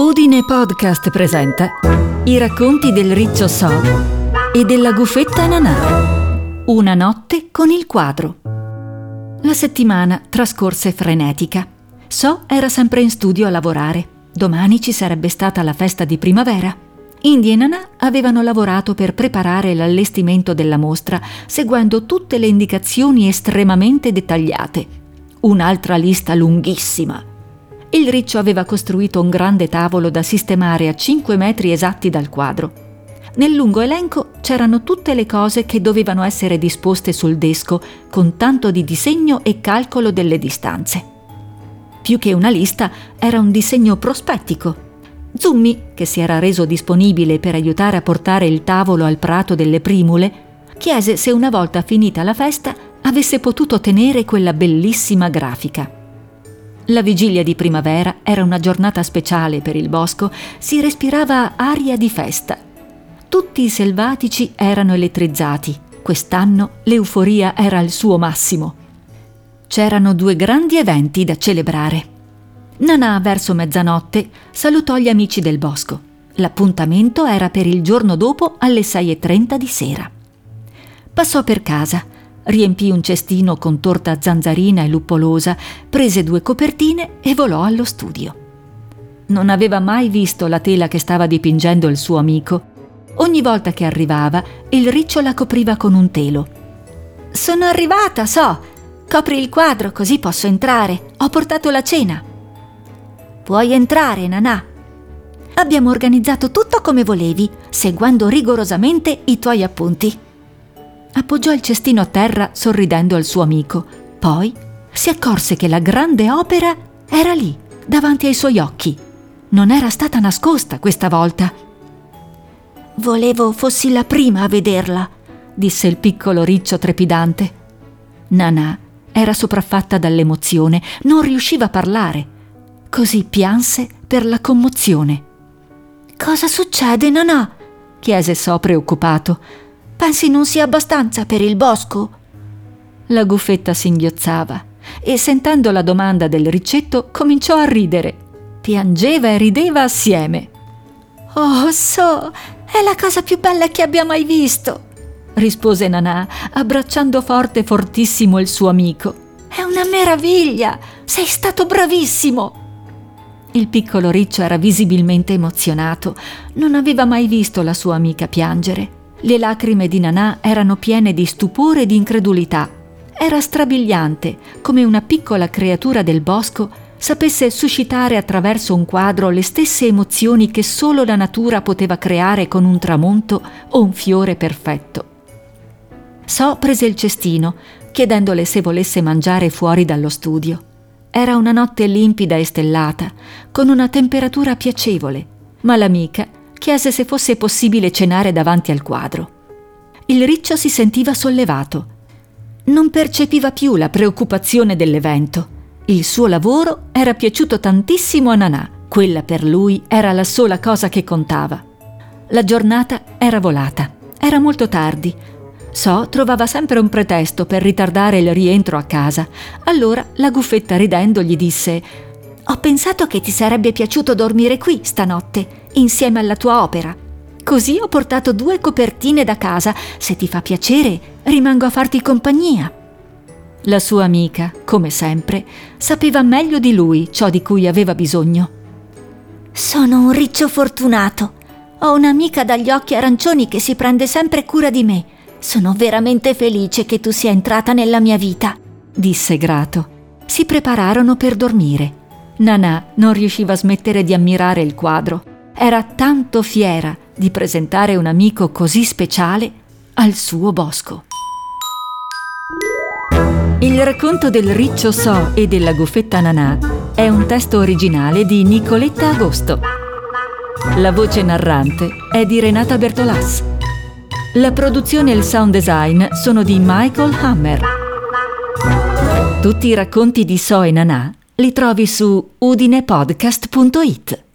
Udine Podcast presenta i racconti del riccio So e della gufetta Nanà. Una notte con il quadro. La settimana trascorse frenetica. So era sempre in studio a lavorare. Domani ci sarebbe stata la festa di primavera. Indy e Nanà avevano lavorato per preparare l'allestimento della mostra, seguendo tutte le indicazioni estremamente dettagliate. Un'altra lista lunghissima il riccio aveva costruito un grande tavolo da sistemare a 5 metri esatti dal quadro. Nel lungo elenco c'erano tutte le cose che dovevano essere disposte sul desco, con tanto di disegno e calcolo delle distanze. Più che una lista, era un disegno prospettico. Zummi, che si era reso disponibile per aiutare a portare il tavolo al prato delle primule, chiese se una volta finita la festa avesse potuto tenere quella bellissima grafica. La vigilia di primavera era una giornata speciale per il bosco, si respirava aria di festa. Tutti i selvatici erano elettrizzati. Quest'anno l'euforia era al suo massimo. C'erano due grandi eventi da celebrare. Nanà, verso mezzanotte, salutò gli amici del bosco. L'appuntamento era per il giorno dopo alle 6.30 di sera. Passò per casa riempì un cestino con torta zanzarina e luppolosa, prese due copertine e volò allo studio. Non aveva mai visto la tela che stava dipingendo il suo amico. Ogni volta che arrivava, il riccio la copriva con un telo. Sono arrivata, so. Copri il quadro così posso entrare. Ho portato la cena. Puoi entrare, Nanà. Abbiamo organizzato tutto come volevi, seguendo rigorosamente i tuoi appunti appoggiò il cestino a terra sorridendo al suo amico. Poi si accorse che la grande opera era lì, davanti ai suoi occhi. Non era stata nascosta questa volta. Volevo fossi la prima a vederla, disse il piccolo riccio trepidante. Nanà era sopraffatta dall'emozione, non riusciva a parlare. Così pianse per la commozione. Cosa succede, Nanà? chiese So preoccupato. Pensi non sia abbastanza per il bosco? La gufetta singhiozzava e sentendo la domanda del riccetto cominciò a ridere. Piangeva e rideva assieme. Oh, so, è la cosa più bella che abbia mai visto, rispose Nanà, abbracciando forte fortissimo il suo amico. È una meraviglia! Sei stato bravissimo! Il piccolo riccio era visibilmente emozionato. Non aveva mai visto la sua amica piangere. Le lacrime di Nanà erano piene di stupore e di incredulità. Era strabiliante, come una piccola creatura del bosco sapesse suscitare attraverso un quadro le stesse emozioni che solo la natura poteva creare con un tramonto o un fiore perfetto. So prese il cestino, chiedendole se volesse mangiare fuori dallo studio. Era una notte limpida e stellata, con una temperatura piacevole, ma l'amica chiese se fosse possibile cenare davanti al quadro. Il riccio si sentiva sollevato. Non percepiva più la preoccupazione dell'evento. Il suo lavoro era piaciuto tantissimo a Nanà, quella per lui era la sola cosa che contava. La giornata era volata, era molto tardi. So trovava sempre un pretesto per ritardare il rientro a casa. Allora la guffetta ridendo gli disse ho pensato che ti sarebbe piaciuto dormire qui stanotte, insieme alla tua opera. Così ho portato due copertine da casa. Se ti fa piacere, rimango a farti compagnia. La sua amica, come sempre, sapeva meglio di lui ciò di cui aveva bisogno. Sono un riccio fortunato. Ho un'amica dagli occhi arancioni che si prende sempre cura di me. Sono veramente felice che tu sia entrata nella mia vita, disse grato. Si prepararono per dormire. Nanà non riusciva a smettere di ammirare il quadro. Era tanto fiera di presentare un amico così speciale al suo bosco. Il racconto del riccio So e della gufetta Nanà è un testo originale di Nicoletta Agosto. La voce narrante è di Renata Bertolas. La produzione e il sound design sono di Michael Hammer. Tutti i racconti di So e Nanà li trovi su udinepodcast.it.